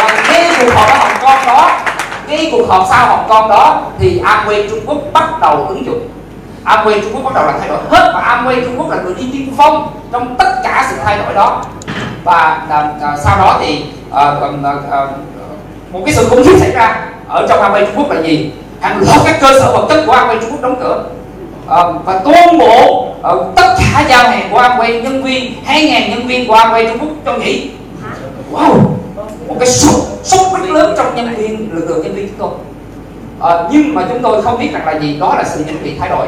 và ngay cuộc họp ở Hồng Kông đó ngay cuộc họp sau Hồng Kông đó thì Amway Trung Quốc bắt đầu ứng dụng. Amway Trung Quốc bắt đầu là thay đổi hết và Amway Trung Quốc là người đi tiên phong trong tất cả sự thay đổi đó. Và à, à, sau đó thì à, à, à, một cái sự khủng khiếp xảy ra ở trong Amway Trung Quốc là gì? Hàng loạt các cơ sở vật chất của Amway Trung Quốc đóng cửa. À, và toàn bộ à, tất cả giao hàng của Amway nhân viên 2.000 nhân viên của Amway Trung Quốc cho nghỉ. Wow một cái sốc sốc rất lớn trong nhân viên lực lượng nhân viên chúng tôi. À, nhưng mà chúng tôi không biết rằng là gì. Đó là sự chuẩn bị thay đổi.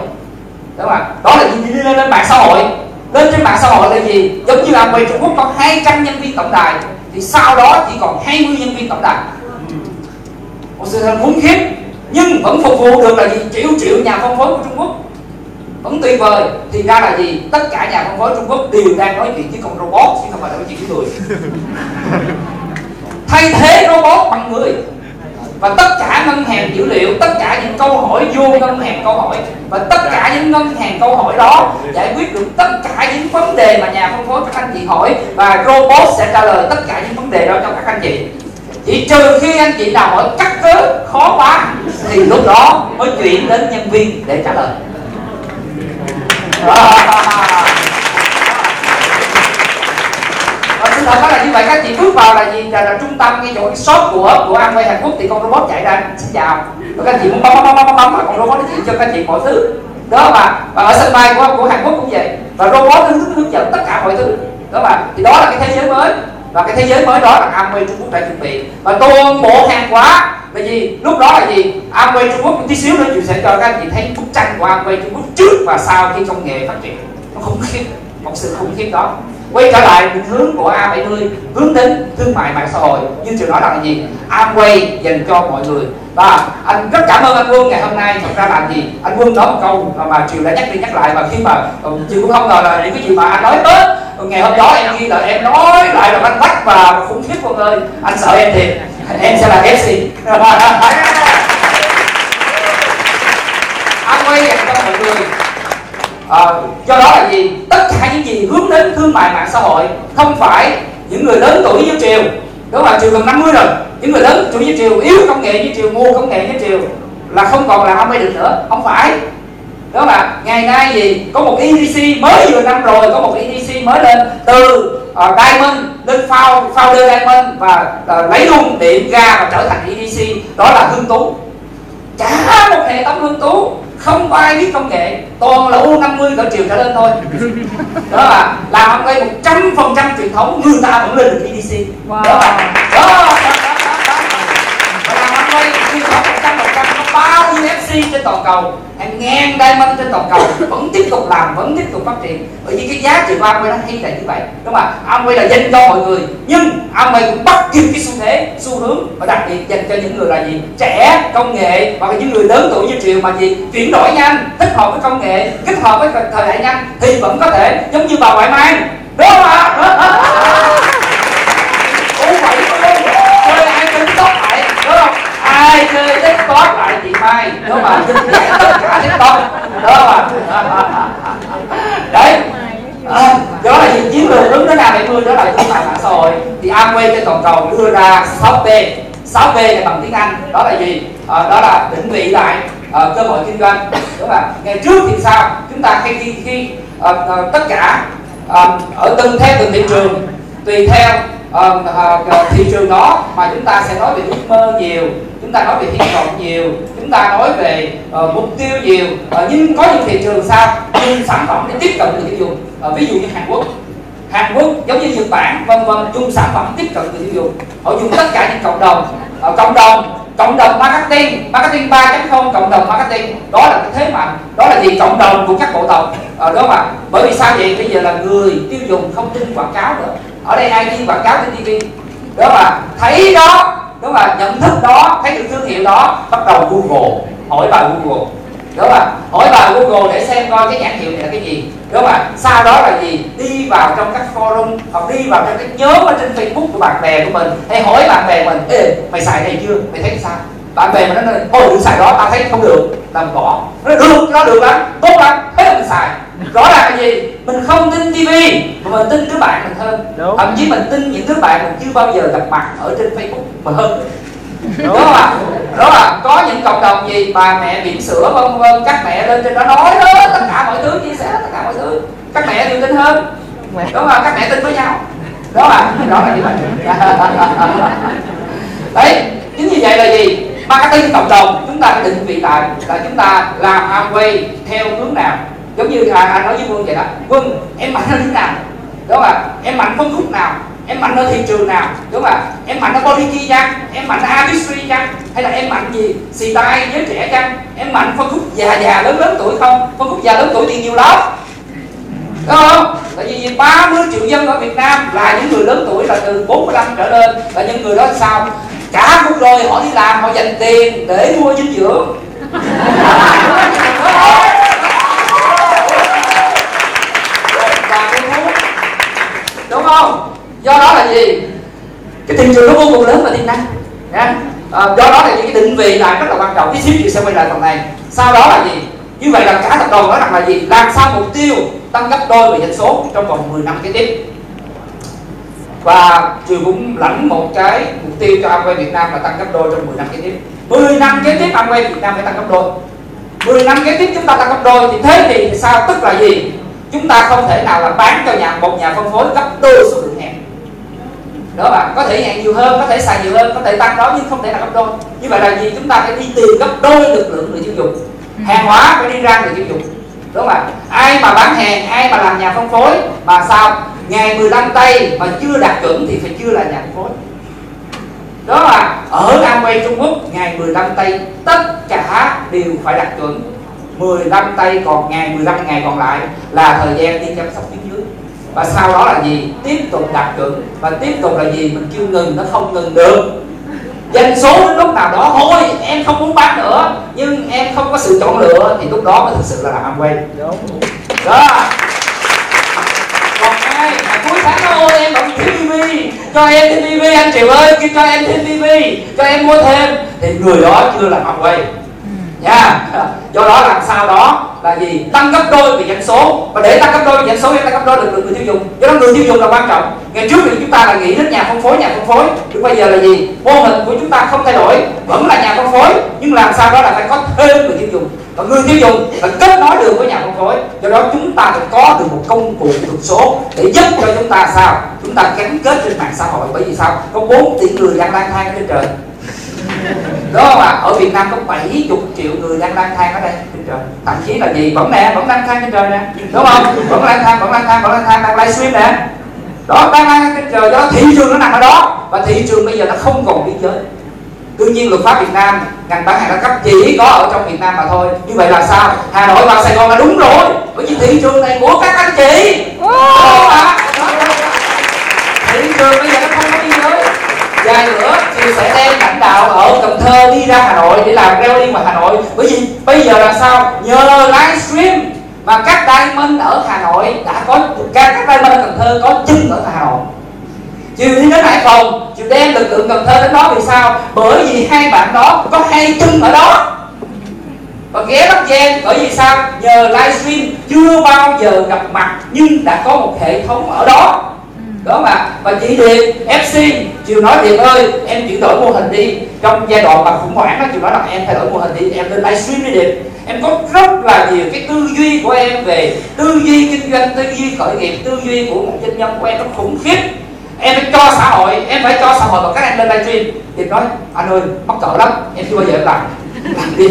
Đúng không ạ? Đó là gì? Đi lên, lên mạng xã hội. Lên trên mạng xã hội là gì? Giống như là về Trung Quốc có 200 nhân viên tổng đài thì sau đó chỉ còn 20 nhân viên tổng đài. Một sự thật khủng khiếp nhưng vẫn phục vụ được là gì? Triệu triệu nhà phân phối của Trung Quốc. Vẫn tuyệt vời. Thì ra là gì? Tất cả nhà phân phối Trung Quốc đều đang nói chuyện với con robot chứ không phải nói chuyện với người thay thế robot bằng người. Và tất cả ngân hàng dữ liệu tất cả những câu hỏi vô ngân hàng câu hỏi. Và tất cả những ngân hàng câu hỏi đó giải quyết được tất cả những vấn đề mà nhà phân phối các anh chị hỏi. Và robot sẽ trả lời tất cả những vấn đề đó cho các anh chị. Chỉ trừ khi anh chị nào hỏi cắt cớ khó quá thì lúc đó mới chuyển đến nhân viên để trả lời. À, sự đó là như vậy các chị. Bước vào là gì? Là, là trung tâm ngay chỗ cái shop của của Amway Hàn Quốc thì con robot chạy ra. Xin chào. Và các chị muốn bấm bấm bấm bấm bấm mà con robot nó chỉ cho các chị mọi thứ. Đó mà và ở sân bay của của Hàn Quốc cũng vậy. Và robot hướng, hướng dẫn tất cả mọi thứ. Đó mà thì đó là cái thế giới mới. Và cái thế giới mới đó là Amway Trung Quốc đã chuẩn bị. Và toàn bộ hàng hóa là gì lúc đó là gì? Amway Trung Quốc tí xíu nữa chị sẽ cho các anh chị thấy bức tranh của Amway Trung Quốc trước và sau khi công nghệ phát triển. Nó khủng khiếp. Một sự khủng khiếp đó quay trở lại định hướng của A70 hướng đến thương mại mạng xã hội. Như trường nói là gì? Amway dành cho mọi người. Và anh rất cảm ơn anh Quân ngày hôm nay. Thật ra là gì? Anh Quân nói một câu mà, mà Triều đã nhắc đi nhắc lại và khi mà Triều cũng không ngờ là những cái gì mà anh nói hết ngày hôm đó em ghi là em nói lại là anh bắt và khủng khiếp con ơi. Anh sợ em thiệt. Em sẽ là FC quay dành cho mọi người à, do đó là gì? Tất cả những gì hướng đến thương mại mạng xã hội không phải những người lớn tuổi như triều. Đúng là triều gần 50 rồi. Những người lớn tuổi như triều yếu công nghệ như triều ngu công nghệ như triều là không còn làm Amway được nữa. Không phải. Đó là ngày nay gì? Có một EDC mới vừa năm rồi có một EDC mới lên từ uh, Diamond lên phao founder Diamond và uh, lấy luôn điện ra và trở thành EDC đó là Hương Tú. Cả một hệ thống Hương Tú không có ai biết công nghệ toàn là U50 cỡ chiều trở lên thôi đó là làm ông đây một trăm phần trăm truyền thống người ta vẫn lên được EDC wow. đó là đó, đó, đó, đó, đó. làm ông đây truyền thống một trăm phần trăm có bao nhiêu FC trên toàn cầu, hàng ngàn diamond trên toàn cầu vẫn tiếp tục làm, vẫn tiếp tục phát triển. Bởi vì cái giá trị của Amway nó hay là như vậy, đúng không ạ? Amway là dành cho mọi người, nhưng Amway cũng bắt kịp cái xu thế, xu hướng và đặc biệt dành cho những người là gì? Trẻ, công nghệ và những người lớn tuổi như triệu mà gì? Chuyển đổi nhanh, thích hợp với công nghệ kết hợp với thời đại nhanh thì vẫn có thể giống như bà ngoại mang. Đúng không ạ Ủa vậy thôi chơi ai chơi tiktok vậy đúng không ai chơi tiktok lại chị mai đúng không ạ tất cả tiktok đúng không ạ đấy. À, đó là những chiến lược đúng đó là năm 70 đó là thương mại mạng xã hội thì Amway trên toàn cầu đưa ra 6P 6P này bằng tiếng Anh. Đó là gì? À, đó là định vị lại à, cơ hội kinh doanh. Đúng không ạ? Ngày trước thì sao? Chúng ta khi khi, khi à, à, tất cả à, ở từng theo từng thị trường tùy theo Ờ, ờ, thị trường đó mà chúng ta sẽ nói về ước mơ nhiều chúng ta nói về hy vọng nhiều chúng ta nói về uh, mục tiêu nhiều uh, nhưng có những thị trường sao? Nhưng sản phẩm để tiếp cận người tiêu dùng. Uh, ví dụ như Hàn Quốc. Hàn Quốc giống như Nhật Bản vân vân dùng sản phẩm tiếp cận người tiêu dùng. Họ dùng tất cả những cộng đồng uh, cộng đồng cộng đồng marketing marketing 3.0 cộng đồng marketing. Đó là cái thế mạnh đó là gì? Cộng đồng của các bộ tộc. À, đó mà bởi vì sao vậy? Bây giờ là người tiêu dùng không tin quảng cáo nữa ở đây ai tin quảng cáo trên tv đó là thấy đó, đúng là nhận thức đó, thấy được thương hiệu đó, bắt đầu google, hỏi bà google. Đúng không hỏi bà google để xem coi cái nhãn hiệu này là cái gì. Đúng không sau đó là gì? Đi vào trong các forum, hoặc đi vào trong cái nhóm ở trên facebook của bạn bè của mình, hay hỏi bạn bè mình, ê, mày xài này chưa? Mày thấy sao? Bạn bè mình nó nói, ôi đừng xài đó, tao thấy không được. Làm bỏ. Nó được nó được lắm, tốt lắm, thế là mình xài rõ ràng là gì? Mình không tin TV mà mình tin đứa bạn mình hơn. Đúng. thậm chí mình tin những đứa bạn mình chưa bao giờ gặp mặt ở trên Facebook mà hơn đúng. Không ạ? Đó là có những cộng đồng gì bà mẹ bỉm sữa vân vân các mẹ lên trên đó nói hết tất cả mọi thứ chia sẻ tất cả mọi thứ. Các mẹ đều tin hơn. Đúng không các mẹ tin với nhau. Đó là đó là như vậy. Đấy chính như vậy là gì? Marketing cộng đồng chúng ta phải định vị lại là chúng ta làm Amway theo hướng nào giống như à anh nói với quân vậy đó. Quân em mạnh ở thế nào? Đó là em mạnh phân khúc nào? Em mạnh ở thị trường nào? Đúng không ạ? Em mạnh ở body key chăng? Em mạnh ở artistry chăng? Hay là em mạnh gì? Xì tai giới trẻ chăng? Em mạnh phân khúc già già lớn lớn tuổi không? Phân khúc già lớn tuổi tiền nhiều lắm. Đúng không? Tại vì 30 triệu dân ở Việt Nam là những người lớn tuổi là từ 45 trở lên. Là những người đó sao? Cả cuộc đời họ đi làm, họ dành tiền để mua dinh dưỡng đúng không? Do đó là gì? Cái thị trường nó vô cùng lớn và tiềm năng. Yeah. à, do đó là những cái định vị là rất là quan trọng. Cái xíu chị sẽ quay lại phần này. Sau đó là gì? Như vậy là cả tập đoàn nói rằng là gì? Làm sao mục tiêu tăng gấp đôi về doanh số trong vòng 10 năm kế tiếp? Và trường cũng lãnh một cái mục tiêu cho Amway Việt Nam là tăng gấp đôi trong 10 năm kế tiếp. 10 năm kế tiếp Amway Việt Nam phải tăng gấp đôi. 10 năm kế tiếp chúng ta tăng gấp đôi thì thế thì sao? Tức là gì? Chúng ta không thể nào là bán cho nhà một nhà phân phối gấp đôi số lượng hàng đó bạn có thể hẹn nhiều hơn có thể xài nhiều hơn có thể tăng đó nhưng không thể là gấp đôi. Như vậy là gì? Chúng ta phải đi tìm gấp đôi lực lượng người tiêu dùng. Hàng hóa phải đi ra người tiêu dùng. Đúng không ạ ai mà bán hàng ai mà làm nhà phân phối mà sao? Ngày 15 tây mà chưa đạt chuẩn thì phải chưa là nhà phân phối. Đó là ở Amway Trung Quốc ngày 15 tây tất cả đều phải đạt chuẩn 15 tay còn ngày 15 ngày còn lại là thời gian đi chăm sóc tuyến dưới. Và sau đó là gì? Tiếp tục đạt chuẩn. Và tiếp tục là gì? Mình kêu ngừng, nó không ngừng được. Doanh số đến lúc nào đó, thôi, em không muốn bán nữa, nhưng em không có sự chọn lựa. Thì lúc đó mới thực sự là làm Amway đó còn ai mà cuối tháng nó ôi em vẫn thêm TV cho em thêm TV anh chị ơi cho em thêm TV cho em mua thêm. Thì người đó chưa làm quay nha. Do đó làm sao đó là gì? Tăng gấp đôi về doanh số. Và để tăng gấp đôi về doanh số thì tăng gấp đôi được lượng người tiêu dùng. Do đó người tiêu dùng là quan trọng. Ngày trước thì chúng ta là nghĩ đến nhà phân phối, nhà phân phối. Nhưng bây giờ là gì? Mô hình của chúng ta không thay đổi. Vẫn là nhà phân phối, nhưng làm sao đó là phải có thêm người tiêu dùng. Và người tiêu dùng là kết nối được với nhà phân phối. Do đó chúng ta phải có được một công cụ thuật số để giúp cho chúng ta sao? Chúng ta gắn kết trên mạng xã hội. Bởi vì sao? Có 4 tỷ người đang lang thang trên trời đúng không ạ à? ở Việt Nam có 70 triệu người đang lang thang ở đây trên trời. Thậm chí là gì? Vẫn nè vẫn lang thang trên trời nè. Đúng không? Vẫn lang thang vẫn lang thang vẫn lang thang đang livestream nè. Đó đang lang thang trên trời do thị trường nó nằm ở đó. Và thị trường bây giờ nó không còn biên giới. Đương nhiên luật pháp Việt Nam ngành bán hàng đa cấp chỉ có ở trong Việt Nam mà thôi. Như vậy là sao? Hà Nội vào Sài Gòn là đúng rồi. Bởi vì thị trường này của các anh chị. Đúng không ạ? Thị trường bây giờ nó không có ai nữa, thì sẽ đem lãnh đạo ở Cần Thơ đi ra Hà Nội để làm reo liên ngoài Hà Nội. Bởi vì bây giờ là sao? Nhờ livestream mà các diamond ở Hà Nội đã có, các các diamond ở Cần Thơ có chân ở Hà Nội. Chiều đi đến Hải Phòng chiều đem lực lượng Cần Thơ đến đó vì sao? Bởi vì hai bạn đó có hai chân ở đó. Và ghé Bắc Giang, bởi vì sao? Nhờ livestream chưa bao giờ gặp mặt nhưng đã có một hệ thống ở đó đó mà. Và chị Điệp FC chiều nói Điệp ơi, em chuyển đổi mô hình đi. Trong giai đoạn mà khủng hoảng đó chiều nói là em thay đổi mô hình đi, em lên livestream đi Điệp em có rất là nhiều cái tư duy của em về tư duy kinh doanh, tư duy khởi nghiệp, tư duy của một doanh nhân của em nó khủng khiếp. Em phải cho xã hội, em phải cho xã hội bằng các em lên livestream. Điệp nói, anh ơi mắc cỡ lắm, em chưa bao giờ em làm. Làm đi.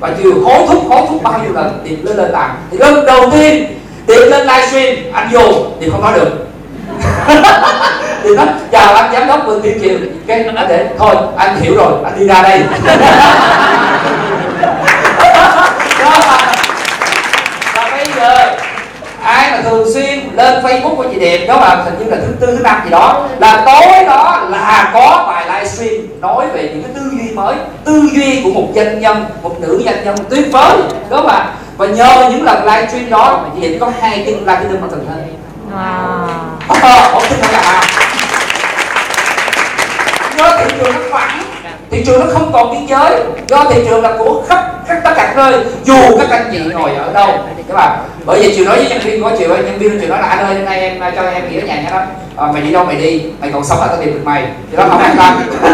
Và chiều hối thúc hối thúc bao nhiêu lần Điệp lên lên làm. Thì lần đầu tiên Điệp lên livestream, anh vô Điệp không nói được. thì nó chào anh giám đốc Vương Thiên Kiều. Cái nó nói để thôi, anh hiểu rồi, anh đi ra đây. Và bây giờ, ai mà thường xuyên lên Facebook của chị Điệp, đó mà hình như là thứ tư, thứ năm gì đó, là tối đó là có bài livestream nói về những cái tư duy mới, tư duy của một doanh nhân, một nữ doanh nhân tuyệt vời. Đó mà và nhờ những lần livestream đó chị Điệp có hai chân platinum ở Cần Thơ wow. Ờ, không tin cả do thị trường nó phẳng thị trường nó không còn biên giới. Do thị trường là của khắp các tất cả nơi dù các anh chị ngồi ở đâu. Các bạn bởi vì chiều nói với nhân viên có chiều nhân viên chiều nói là anh ơi hôm nay em cho em nghỉ ở nhà nha đó. À, mày đi đâu mày đi mày còn sống là tao tìm được mày. Thì đó không an tâm.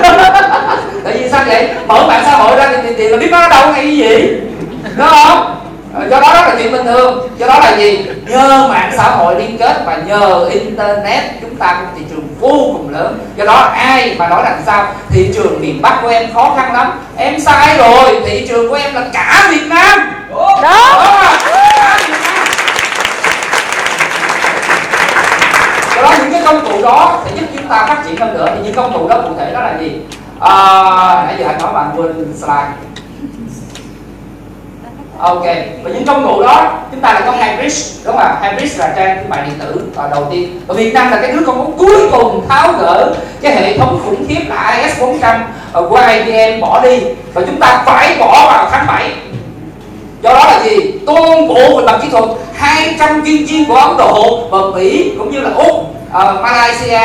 Tại vì sao vậy? Mở mạng xã hội ra thì tiền là biết nó ở đâu hay gì? Đúng không? Do đó đó là chuyện bình thường do đó là gì? Nhờ mạng xã hội liên kết và nhờ internet chúng ta có thị trường vô cùng lớn. Do đó ai mà nói rằng sao? Thị trường miền bắc của em khó khăn lắm. Em sai rồi? Thị trường của em là cả việt nam. Đó, đó do đó những cái công cụ đó sẽ giúp chúng ta phát triển hơn nữa. Thì những công cụ đó cụ thể đó là gì? À, nãy giờ anh nói bạn quên slide ok và những công cụ đó chúng ta là có hybrid đúng không ạ? Hybrid là trang thương mại điện tử và đầu tiên ở Việt Nam là cái nước công bố cuối cùng tháo gỡ cái hệ thống khủng khiếp là IS 400 của IBM bỏ đi và chúng ta phải bỏ vào tháng 7 do đó là gì? Toàn bộ về mặt kỹ thuật 200 chuyên viên của Ấn Độ và Mỹ cũng như là Úc uh, Malaysia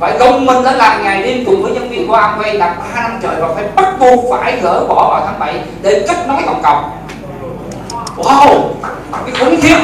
phải gồng mình lên làm ngày đêm cùng với nhân viên của Amway là 3 năm trời và phải bắt buộc phải gỡ bỏ vào tháng 7 để kết nối tổng cộng wow cái khủng khiếp.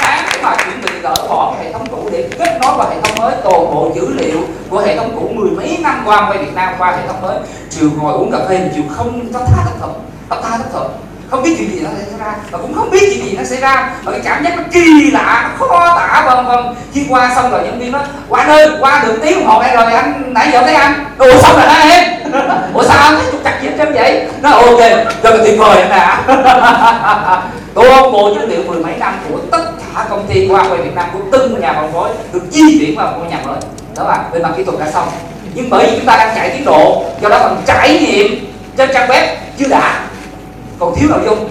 Sáng mà chuẩn bị gỡ bỏ hệ thống cũ để kết nối vào hệ thống mới, toàn bộ dữ liệu của hệ thống cũ mười mấy năm qua quay Việt Nam qua hệ thống mới. Chiều ngồi uống cà phê mà chiều không có tha thất thực tao tha thất thực không biết chuyện gì nó sẽ xảy ra và cũng không biết chuyện gì nó xảy ra. Và cái cảm giác nó kỳ lạ, nó khó tả, vân vân. Khi qua xong rồi nhân viên nói qua ơi, qua được tiếng đồng hồ rồi, anh nãy giờ thấy anh. Ủa, xong rồi hả em. Ủa, sao anh thấy trục chặt gì hết trơn vậy? Nó ok rất là tuyệt vời anh ạ toàn bộ dữ liệu mười mấy năm của tất cả công ty qua quay Việt Nam, của từng nhà phân phối, được di chuyển vào một nhà mới. Đó là về mặt kỹ thuật đã xong. Nhưng bởi vì chúng ta đang chạy tiến độ, do đó phần trải nghiệm trên trang web chưa đã còn thiếu nội dung.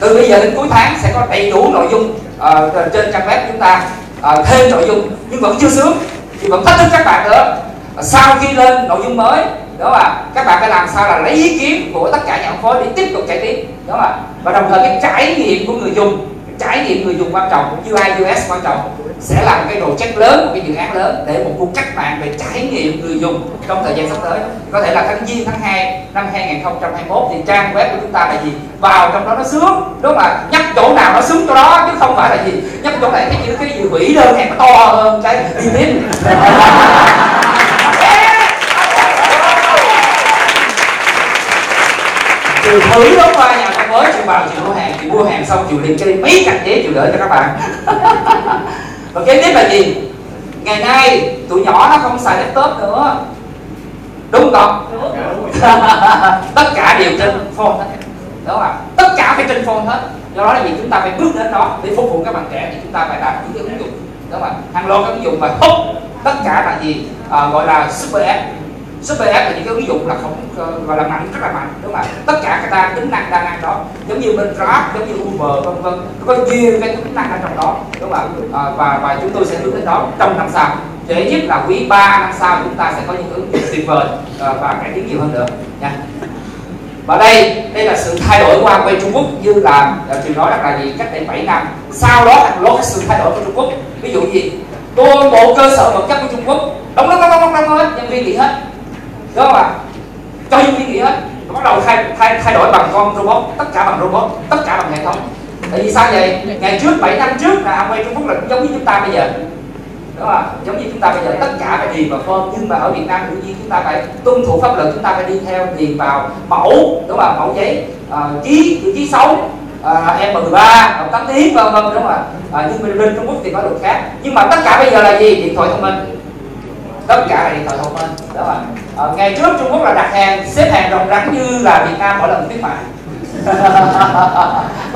Từ bây giờ đến cuối tháng sẽ có đầy đủ nội dung uh, trên trang web chúng ta uh, thêm nội dung. Nhưng vẫn chưa sướng thì vẫn thách thức các bạn nữa. Sau khi lên nội dung mới đó là các bạn phải làm sao là lấy ý kiến của tất cả nhà phân phối để tiếp tục cải tiến đó là và đồng thời cái trải nghiệm của người dùng trải nghiệm người dùng quan trọng UI UX quan trọng sẽ là một cái project lớn một cái dự án lớn để một cuộc cách mạng về trải nghiệm người dùng trong thời gian sắp tới. Có thể là tháng giêng tháng 2 năm 2021 thì trang web của chúng ta là gì? Vào trong đó nó sướng. Đúng ạ nhắc chỗ nào nó sướng chỗ đó chứ không phải là gì? Nhắc chỗ này cái gì cái gì hủy đơn hàng nó to hơn cái đi tiếp. Chiều thử đó qua nhà mới chiều vào chiều mua hàng chiều mua hàng xong chiều liền cái mấy cặp giấy chiều đợi cho các bạn và kế tiếp là gì? Ngày nay tụi nhỏ nó không xài laptop nữa. Đúng không? Tất cả đều trên phone hết. Đúng không tất cả phải trên phone hết. Do đó là gì chúng ta phải bước đến đó để phục vụ các bạn trẻ thì chúng ta phải làm những cái ứng dụng. Đúng không hàng loạt các ứng dụng và hút tất cả là gì? À, gọi là super app super app là những cái ứng dụng là không ờ, gọi là mạnh rất là mạnh đúng không ạ? Tất cả các ta tính năng đa năng đó giống như bên grab giống như uber vân vân có nhiều cái tính năng ở trong đó đúng không ạ? À, và và chúng tôi sẽ hướng đến đó trong năm sau. Dễ nhất là quý 3 năm sau chúng ta sẽ có những ứng dụng tuyệt vời ờ, và cải tiến nhiều hơn nữa nha. Và đây đây là sự thay đổi qua quay Trung Quốc như là trường nói rằng là gì? Cách đây 7 năm sau đó là lốt sự thay đổi của Trung Quốc. Ví dụ gì? Toàn bộ cơ sở vật chất của Trung Quốc đóng đóng đóng đóng đóng hết nhân viên nghỉ hết đúng không ạ? Cho những viên nghỉ hết bắt đầu thay, thay thay đổi bằng con robot tất cả bằng robot tất cả bằng hệ thống. Tại vì sao vậy? Ngày trước 7 năm trước là Amway Trung Quốc là giống như chúng ta bây giờ. Đúng không giống như chúng ta bây giờ tất cả phải điền vào form nhưng mà ở Việt Nam tự nhiên chúng ta phải tuân thủ pháp luật chúng ta phải đi theo điền vào mẫu đúng không mẫu giấy à, ký chữ ký xấu em em 13 cộng 8 tiếng vân vân đúng không ạ? Ờ, nhưng bên, bên Trung Quốc thì có luật khác. Nhưng mà tất cả bây giờ là gì? Điện thoại thông minh tất cả là điện thoại thông minh. Đó là ờ, à, ngày trước Trung Quốc là đặt hàng xếp hàng rộng rắn như là Việt Nam mỗi lần khuyến mại.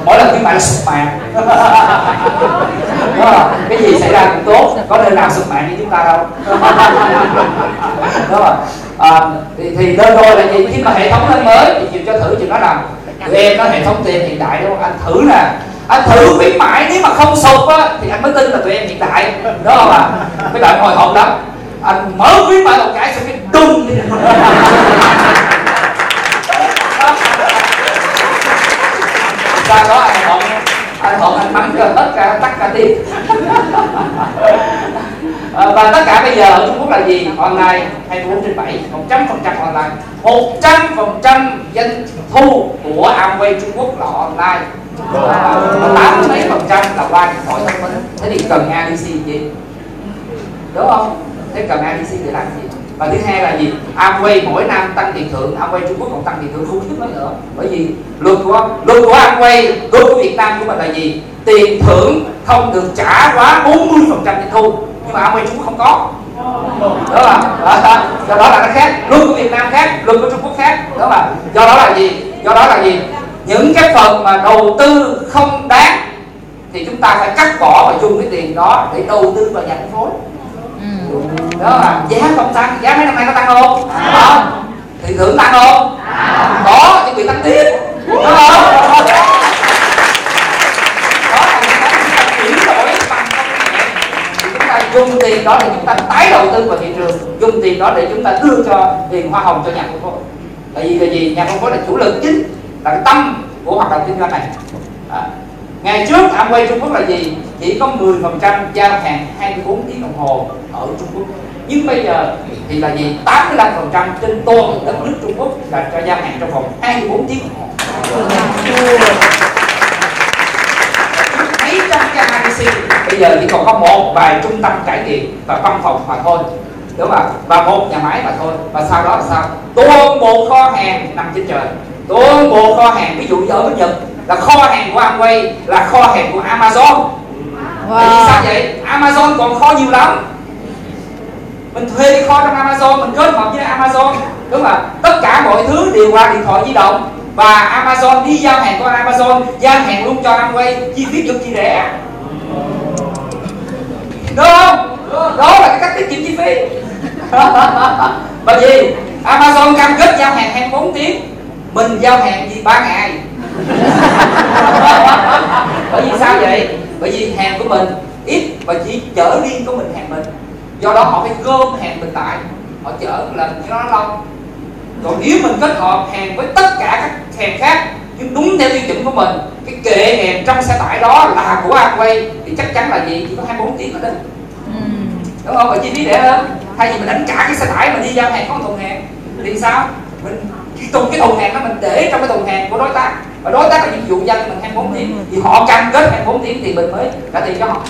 Mỗi lần khuyến mại là sụp mạng. Đó ờ, cái gì xảy ra cũng tốt có nơi nào sụp mạng như chúng ta đâu. Đó là à, thì, thì đơn đôi là gì? Khi mà hệ thống lên mới thì chịu cho thử chịu nó làm tụi em có hệ thống tiền hiện đại đúng không anh thử nè. Anh thử khuyến mãi nếu mà không sụp á thì anh mới tin là tụi em hiện đại. Đó là cái đoạn hồi hộp lắm anh mở khuyến mãi một cái xong cái đùng. Ra đó anh thuận anh thuận anh bắn cho tất cả tất cả tim. À, và tất cả bây giờ ở Trung Quốc là gì? Online 24 trên 7 100 phần trăm online. 100 phần trăm doanh thu của Amway Trung Quốc là online. Tám mấy phần trăm là qua điện thoại thông minh. Thế thì cần ADC gì? Đúng không? Thế cần ADC để làm gì? Và thứ hai là gì? Amway mỗi năm tăng tiền thưởng Amway Trung Quốc còn tăng tiền thưởng khủng khiếp lắm nữa. Bởi vì luật của luật của Amway luật của Việt Nam của mình là gì? Tiền thưởng không được trả quá 40 phần trăm doanh thu nhưng mà Amway Trung Quốc không có. Đó là đó, do đó là nó khác. Luật của Việt Nam khác luật của Trung Quốc khác. Đó là do đó là gì? Do đó là gì? Những cái phần mà đầu tư không đáng thì chúng ta phải cắt bỏ và dùng cái tiền đó để đầu tư vào nhà phân phối đó là giá không tăng. Giá mấy năm nay có tăng không? Không thì thưởng tăng không? Có. Nhưng bị tăng tiếp. Đúng không? Đó là chúng ta chuyển đổi bằng công nghệ. Chúng ta dùng tiền đó để chúng ta tái đầu tư vào thị trường. Dùng tiền đó để chúng ta đưa cho tiền hoa hồng cho nhà phân phối. Tại vì là gì nhà phân phối là chủ lực chính là cái tâm của hoạt động kinh doanh này. À. ngày trước Amway Trung Quốc là gì? Chỉ có 10% giao hàng 24 tiếng đồng hồ ở Trung Quốc nhưng bây giờ thì là gì? 85% trên toàn đất nước Trung Quốc là cho giao hàng trong vòng 24 tiếng. Mấy trăm cái IDC bây giờ chỉ còn có một vài trung tâm trải nghiệm và văn phòng mà thôi. Đúng không và một nhà máy mà thôi. Và sau đó là sao? Toàn bộ kho hàng nằm trên trời. Toàn bộ kho hàng ví dụ như ở bên Nhật là kho hàng của Amway là kho hàng của Amazon. Wow. tại vì sao vậy? Amazon còn kho nhiều lắm mình thuê cái kho trong Amazon, mình kết hợp với Amazon. Đúng không tất cả mọi thứ đều qua điện thoại di động. Và Amazon đi giao hàng qua Amazon, giao hàng luôn cho Amway, chi phí cực chi rẻ. Đúng không? Đó là cái cách tiết kiệm chi phí. Bởi vì Amazon cam kết giao hàng 24 tiếng. Mình giao hàng gì? Ba ngày. Bởi vì sao vậy? Bởi vì hàng của mình ít và chỉ chở riêng của mình hàng mình do đó họ phải gom hàng mình lại họ chở lần cho nó lâu. Còn nếu mình kết hợp hàng với tất cả các hàng khác nhưng đúng theo tiêu chuẩn của mình cái kệ hàng trong xe tải đó là của Amway thì chắc chắn là gì? Chỉ có 24 tiếng là đến đúng không? Và chi phí rẻ hơn. Thay vì mình đánh cả cái xe tải mà đi giao hàng có một thùng hàng thì sao? Mình trong cái thùng hàng đó mình để trong cái thùng hàng của đối tác. Và đối tác là nhiệm vụ giao cho mình 24 tiếng thì họ cam kết 24 tiếng thì mình mới trả tiền cho họ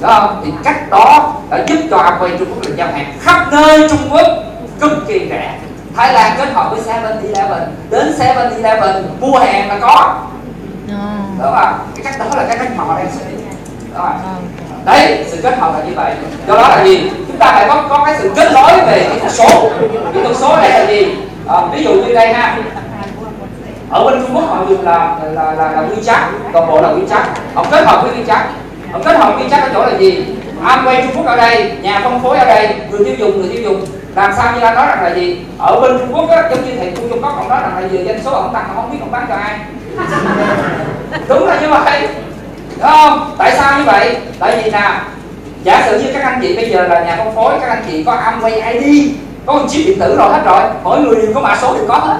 đó không? thì cách đó đã giúp cho Amway Trung Quốc là giao hàng khắp nơi Trung Quốc cực kỳ rẻ. Thái Lan kết hợp với 7-Eleven đến 7-Eleven mua hàng là có. Đó mà cái cách đó là cái cách mà họ đang xử lý đó mà. Đấy sự kết hợp là như vậy. Do đó là gì? Chúng ta phải có có cái sự kết nối về kỹ thuật số. Kỹ thuật số đây là gì? À, ví dụ như đây ha. Ở bên Trung Quốc họ dùng là là là, là WeChat toàn bộ là WeChat họ kết hợp với WeChat họ kết hợp WeChat ở chỗ là gì? Amway Trung Quốc ở đây nhà phân phối ở đây người tiêu dùng người tiêu dùng. Làm sao như anh nói rằng là gì? Ở bên Trung Quốc á giống như thầy Trung Trung Quốc còn nói rằng là giờ doanh số ông tăng mà không biết ông bán cho ai. Đúng là như vậy. Đúng không? Tại sao như vậy? Tại vì nào giả sử như các anh chị bây giờ là nhà phân phối các anh chị có Amway ID có một chip điện tử rồi hết rồi mỗi người đều có mã số đều có hết.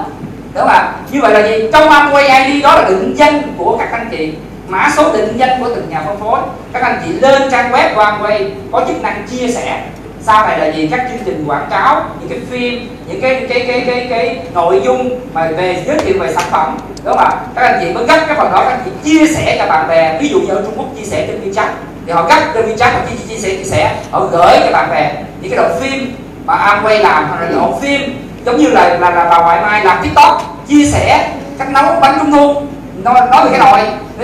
Đúng không ạ? Như vậy là gì? Trong Amway ID đó là định danh của các anh chị mã số định danh của từng nhà phân phối. Các anh chị lên trang web của Amway có chức năng chia sẻ. Sau này là gì? Các chương trình quảng cáo những cái phim những cái cái cái cái cái nội dung mà về giới thiệu về sản phẩm đúng không ạ? Các anh chị mới gấp cái phần đó các anh chị chia sẻ cho bạn bè. Ví dụ như ở Trung Quốc chia sẻ trên WeChat thì họ gấp trên WeChat họ chia, chia sẻ chia sẻ. Họ gửi cho bạn bè những cái đoạn phim mà Amway làm hoặc là những đoạn phim giống như là là, là bà ngoại mai làm tiktok chia sẻ cách nấu bánh trung thu nói, nói về cái nồi.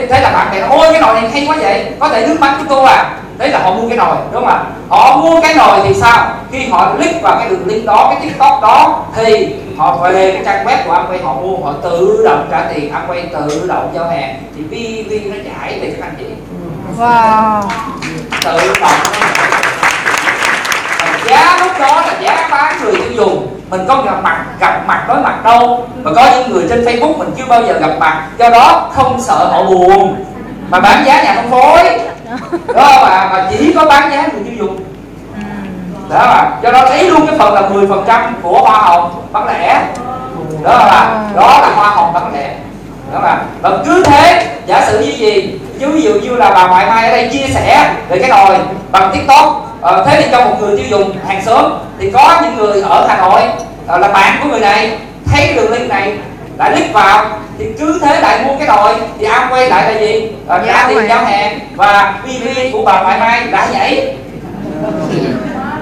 Thế là bạn bè nói ôi cái nồi này hay quá vậy. Có thể nướng bánh trung thu à. Đấy là họ mua cái nồi đúng không ạ? Họ mua cái nồi thì sao? Khi họ click vào cái đường link đó cái tiktok đó thì họ về cái trang web của Amway họ mua họ tự động trả tiền. Amway tự động giao hàng. Thì PV nó giải về các anh chị Wow. Tự động. Giá lúc đó là giá bán người tiêu dùng mình có gặp mặt gặp mặt đối mặt đâu. Mà có những người trên facebook mình chưa bao giờ gặp mặt. Do đó không sợ họ buồn. Mà bán giá nhà phân phối. Đó mà mà chỉ có bán giá người tiêu dùng. Đó mà do đó lấy luôn cái phần là 10 phần trăm của hoa hồng, bán lẻ. Đó là đó là hoa hồng bán lẻ. Đó mà và cứ thế, giả sử như gì, chứ ví dụ như là bà ngoại mai ở đây chia sẻ về cái nồi bằng tiktok ờ, thế thì cho một người tiêu dùng hàng xóm thì có những người ở hà nội ờ, là bạn của người này thấy đường link này lại click vào thì cứ thế lại mua cái đòi thì am quay lại là gì? Ờ, trả tiền giao hàng và pv của bà ngoại mai đã nhảy.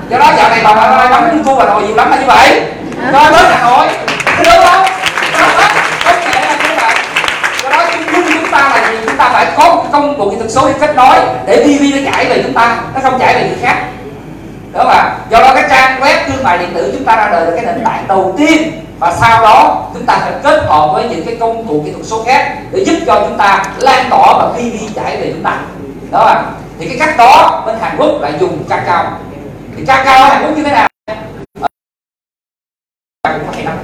Do đó dạo này bà ngoại mai bấm cua bà nội nhiều lắm là như vậy. Cho đến hà nội đúng không ta là gì? Chúng ta phải có công cụ kỹ thuật số để kết nối để pv nó chạy về chúng ta nó không chạy về người khác đó mà do đó cái trang web, thương mại điện tử chúng ta ra đời là cái nền tảng đầu tiên. Và sau đó chúng ta phải kết hợp với những cái công cụ kỹ thuật số khác để giúp cho chúng ta lan tỏa và khi đi giải về chúng ta đó mà thì cái cách đó bên Hàn Quốc lại dùng cacao thì cacao ở Hàn Quốc như thế nào? Ờ. Cũng hay lắm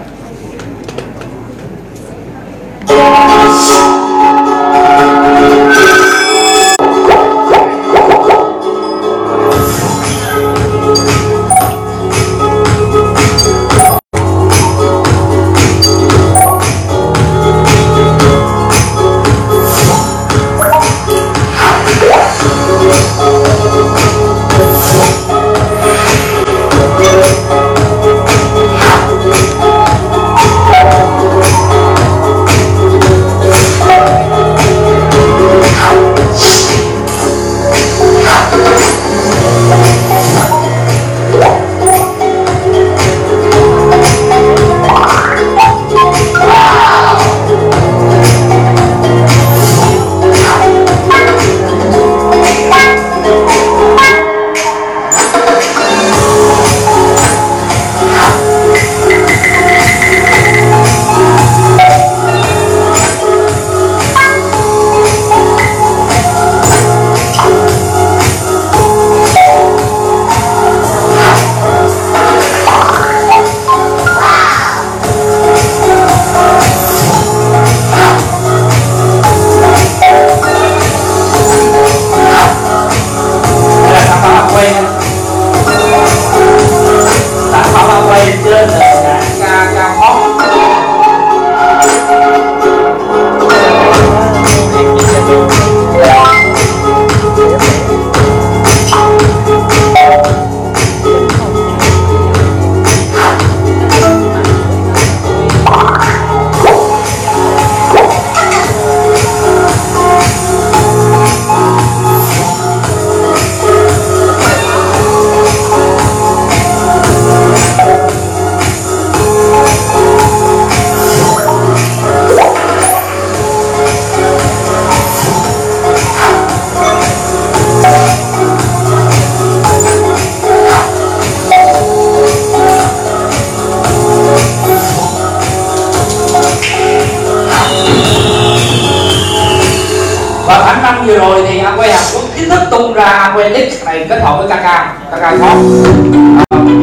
Kaka Hot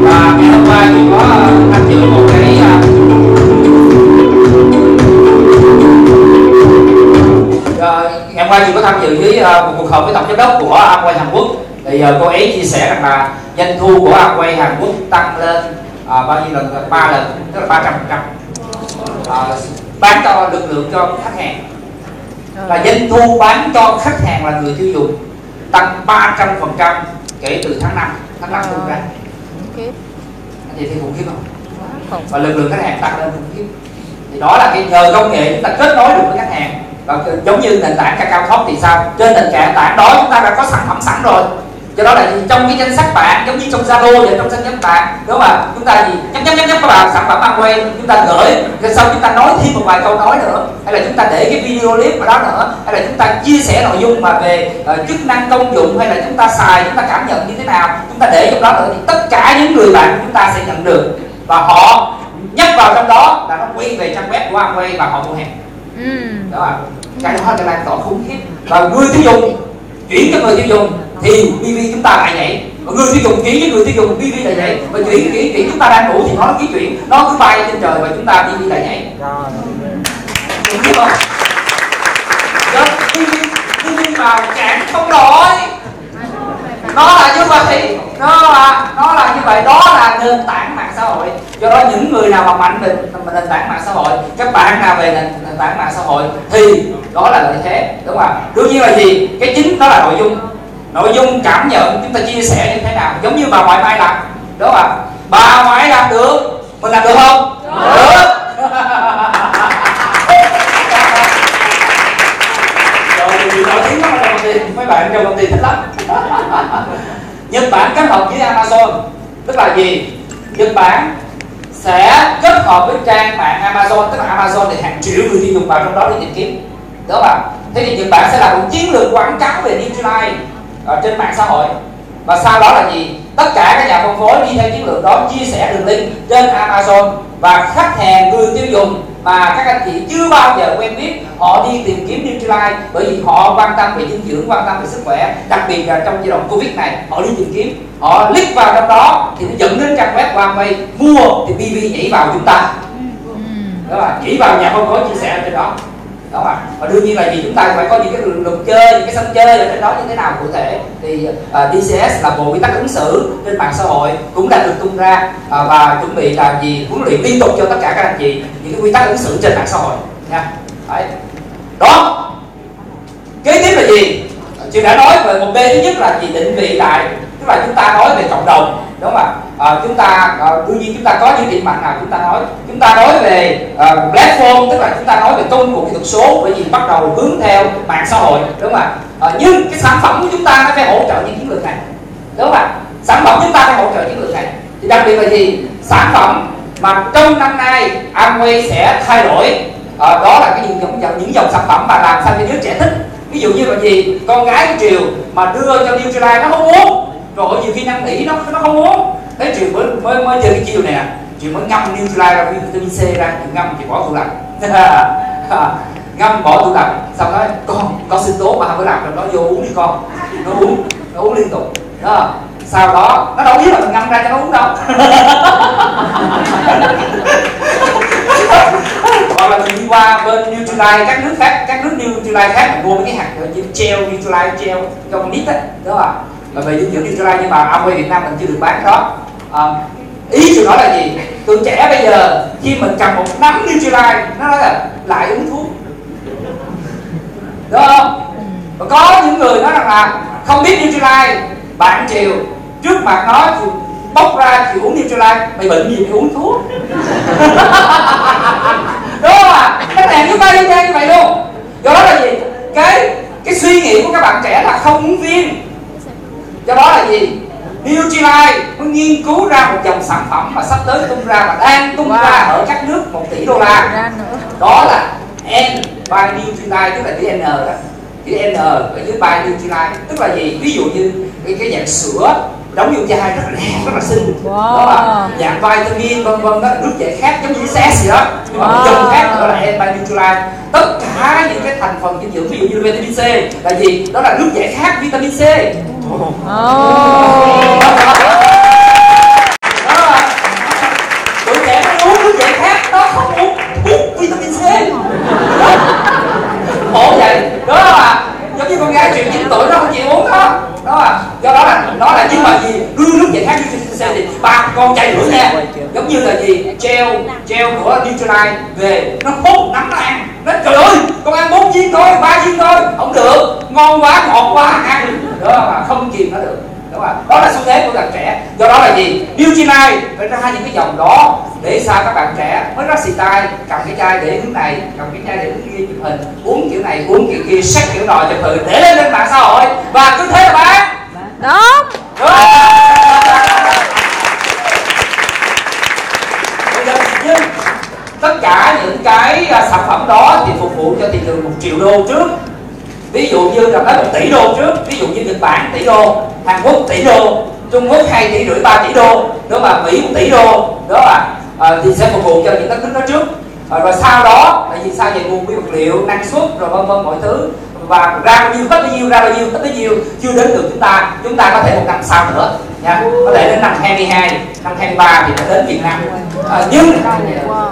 và ngày hôm qua thì có tham dự một cái à, Ờ, ngày hôm qua chị có tham dự với ờ, một cuộc họp với tổng giám đốc của Amway Hàn Quốc. Thì ờ, cô ấy chia sẻ rằng là doanh thu của Amway Hàn Quốc tăng lên ờ, bao nhiêu lần? Ba lần tức là ba trăm phần trăm. Bán cho lực lượng cho khách hàng. Là doanh thu bán cho khách hàng là người tiêu dùng tăng 300 phần trăm kể từ tháng 5 tháng 5 tung ra khiếp. Anh chị thấy khủng khiếp không? Khủng. Và lực lượng khách hàng tăng lên khủng khiếp. Thì đó là cái nhờ công nghệ chúng ta kết nối được với khách hàng. Và giống như nền tảng cacao top thì sao? Trên nền tảng đó chúng ta đã có sản phẩm sẵn rồi do đó là trong cái danh sách bạn giống như trong zalo vậy trong danh sách bạn. Đúng không ạ? Chúng ta gì? Nhấp nhấp nhấp nhấp các bạn sản phẩm ăn quen chúng ta gửi rồi sau chúng ta nói thêm một vài câu nói nữa. Hay là chúng ta để cái video clip vào đó nữa. Hay là chúng ta chia sẻ nội dung mà về ờ, chức năng công dụng hay là chúng ta xài chúng ta cảm nhận như thế nào chúng ta để trong đó nữa thì tất cả những người bạn của chúng ta sẽ nhận được. Và họ nhấp vào trong đó là nó quay về trang web của Amway và họ mua hàng. Ừ. Đó là cái đó là lan tỏa khủng khiếp. Và người tiêu dùng chuyển cho người tiêu dùng thì BV chúng ta lại nhảy và người tiêu dùng chuyển với người tiêu dùng BV lại nhảy và chuyển chuyển chuyển chúng ta đang ngủ thì nó ký chuyển nó cứ bay trên trời và chúng ta BV lại nhảy đúng không? Đó BV BV vào cản không đổi. Nó là như vậy. Nó là nó là như vậy. Đó là nền tảng mạng xã hội. Do đó những người nào mà mạnh về nền tảng mạng xã hội các bạn nào về nền, nền tảng mạng xã hội thì đó là lợi thế đúng không ạ? Đương nhiên là gì? Cái chính đó là nội dung nội dung cảm nhận chúng ta chia sẻ như thế nào? Giống như bà ngoại mai làm đúng không ạ? Bà ngoại làm được mình làm được không? Được. Rồi thì nổi tiếng lắm trong công ty. Mấy bạn trong công ty thích lắm. Nhật Bản kết hợp với Amazon tức là gì? Nhật Bản sẽ kết hợp với trang mạng Amazon tức là Amazon thì hàng triệu người tiêu dùng vào trong đó để tìm kiếm. Đúng không ạ? Thế thì Nhật Bản sẽ là một chiến lược quảng cáo về Nutrilite ở trên mạng xã hội. Và sau đó là gì? Tất cả các nhà phân phối đi theo chiến lược đó chia sẻ đường link trên Amazon và khách hàng người tiêu dùng mà các anh chị chưa bao giờ quen biết họ đi tìm kiếm Nutrilite bởi vì họ quan tâm về dinh dưỡng quan tâm về sức khỏe. Đặc biệt là trong giai đoạn Covid này họ đi tìm kiếm họ click vào trong đó thì nó dẫn đến trang web Huawei mua thì BV nhảy vào chúng ta. Đó là chỉ vào nhà phân phối chia sẻ trên đó đó mà và đương nhiên là gì chúng ta phải có những cái luật chơi những cái sân chơi ở trên đó như thế nào cụ thể. Thì à, uh, DCS là bộ quy tắc ứng xử trên mạng xã hội cũng đã được tung ra uh, và chuẩn bị làm gì? Huấn luyện liên tục cho tất cả các anh chị những cái quy tắc ứng xử trên mạng xã hội. Nha. Đấy. đó. Kế tiếp là gì? Chị đã nói về một b thứ nhất là gì định vị lại tức là chúng ta nói về cộng đồng. Đúng không ạ? À, chúng ta à, đương nhiên chúng ta có những điểm mạnh nào chúng ta nói. Chúng ta nói về à, platform tức là chúng ta nói về công cụ kỹ thuật số bởi vì bắt đầu hướng theo mạng xã hội. Đúng không ạ? À, nhưng cái sản phẩm của chúng ta nó phải hỗ trợ những chiến lược này. Đúng không ạ? Sản phẩm chúng ta phải hỗ trợ chiến lược này. Thì đặc biệt là gì? Sản phẩm mà trong năm nay Amway sẽ thay đổi à, đó là cái những dòng những dòng sản phẩm mà làm sao cho đứa trẻ thích. Ví dụ như là gì? Con gái của triều mà đưa cho Nutrilite nó không muốn rồi nhiều khi năn nỉ nó nó không muốn. Thế chiều mới mới mới chơi cái chiều này à. nè chiều mới ngâm Nutrilite ra vitamin C ra, chuyện ngâm thì bỏ tủ lạnh. Ngâm bỏ tủ lạnh, xong nói, con con xin tố mà không có làm trong nó vô uống đi con. Nó uống nó uống liên tục. Đó. Sau đó, nó đâu biết là mình ngâm ra cho nó uống đâu. Hoặc là mình đi qua bên Nutrilite các nước khác, các nước Nutrilite khác, mình mua mấy cái hạt như treo Nutrilite treo trong nít á. Đó. không và về dinh dưỡng Nutrilite nhưng mà Amway Việt Nam mình chưa được bán đó à, ý tôi nói là gì? Tụi trẻ bây giờ khi mình cầm một nắm Nutrilite nó nói là lại uống thuốc. Đúng không? Và có những người nói rằng là không biết Nutrilite bạn chiều trước mặt nó bóc ra thì uống Nutrilite mày bệnh gì mày uống thuốc? Đúng không ạ? À? các bạn chúng ta đi như vậy luôn. Do đó là gì? Cái cái suy nghĩ của các bạn trẻ là không uống viên do đó là gì? Nutrilite nó nghiên cứu ra một dòng sản phẩm mà sắp tới tung ra và đang tung wow. ra ở các nước 1 tỷ đô la. Đó là N by Nutrilite tức là chữ N đó. Chữ N ở dưới by Nutrilite tức là gì? Ví dụ như cái, cái dạng sữa đóng vô chai rất là đẹp rất là xinh wow. đó là dạng vitamin vân vân đó nước giải khát giống như xét gì đó nhưng mà wow. dòng khác nữa là Nutrilite tất cả những cái thành phần dinh dưỡng ví dụ như vitamin C là gì đó là nước giải khát vitamin C oh. tụi trẻ nó uống nước giải khát nó không uống thuốc vitamin C khổ vậy đó là giống như con gái chuyện 9 tuổi nó không chịu uống đó đó là do đó là nó là nhưng mà gì đưa nước giải khát vitamin C thì ba con chai nữa nha giống như là gì? Treo treo của Nutrilite về. Nó hút nắm nó ăn nó trời ơi con ăn bốn viên thôi ba viên thôi. Không được. Ngon quá ngọt quá ăn. Đó mà không kìm nó được. Đúng không? Đó là xu thế của bạn trẻ. Do đó là gì? Nutrilite phải ra những cái dòng đó để sao các bạn trẻ. Mới rắc xì tay cầm cái chai để hướng này cầm cái chai để hướng kia chụp hình. Uống kiểu này uống kiểu kia sách kiểu nọ chụp hình. Để lên trên mạng xã hội. Và cứ thế là bán đúng đúng nhưng tất cả những cái à, sản phẩm đó thì phục vụ cho thị trường một triệu đô trước. Ví dụ như là nói một tỷ đô trước ví dụ như nhật bản tỷ đô hàn quốc tỷ đô trung quốc hai tỷ rưỡi ba tỷ đô đó mà mỹ một tỷ đô đó là à, thì sẽ phục vụ cho những đất nước đó trước. À, rồi sau đó tại vì sao về nguồn nguyên vật liệu năng suất rồi vân vân mọi thứ. Và ra bao nhiêu hết bao nhiêu ra bao nhiêu hết bao nhiêu chưa đến được chúng ta. Chúng ta có thể một năm sau nữa nha. Có thể đến năm 22 năm 23 thì nó đến Việt Nam. À, nhưng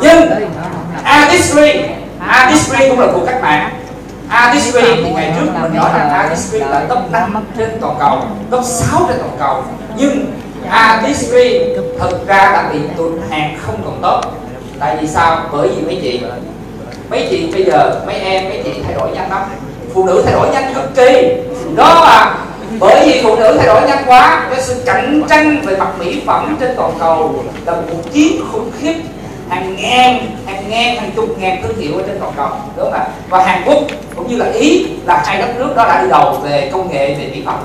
nhưng artistry artistry cũng là cuộc cách mạng Artistry thì ngày trước mình nói rằng Artistry là top 5 trên toàn cầu top 6 trên toàn cầu. Nhưng Artistry thực ra là bị tụt hàng không còn tốt. Tại vì sao? Bởi vì mấy chị mấy chị bây giờ mấy em mấy chị thay đổi nhanh lắm. Phụ nữ thay đổi nhanh cực kỳ. Đó là bởi vì phụ nữ thay đổi nhanh quá cái sự cạnh tranh về mặt mỹ phẩm trên toàn cầu là một cuộc chiến khủng khiếp hàng ngàn hàng ngàn hàng chục ngàn thương hiệu ở trên toàn cầu đúng không ạ? Và Hàn Quốc cũng như là Ý là hai đất nước đó đã đi đầu về công nghệ về mỹ phẩm.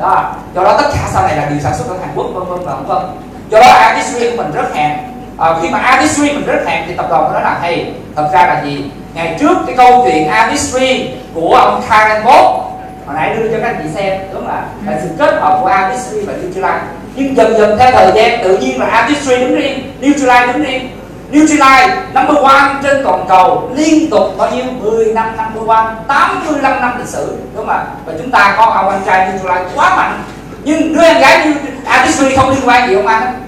Đó. Do đó tất cả sau này là đều sản xuất ở Hàn Quốc vân vân và vân vân. Do đó artistry của mình rất hàng à, khi mà artistry mình rất hàng thì tập đoàn nói là hay thật ra là gì? Ngày trước cái câu chuyện artistry của ông Karen Boss hồi nãy đưa cho các anh chị xem đúng không ạ? Là sự kết hợp của artistry và Nutrilite nhưng dần dần theo thời gian tự nhiên là artistry đứng riêng Nutrilite đứng riêng Nutrilite number one trên toàn cầu, liên tục bao nhiêu 10 năm number one 85 năm lịch sử. Đúng không ạ? Và chúng ta có ông anh trai Nutrilite quá mạnh. Nhưng đứa em gái như artistry à, không liên quan gì ông anh.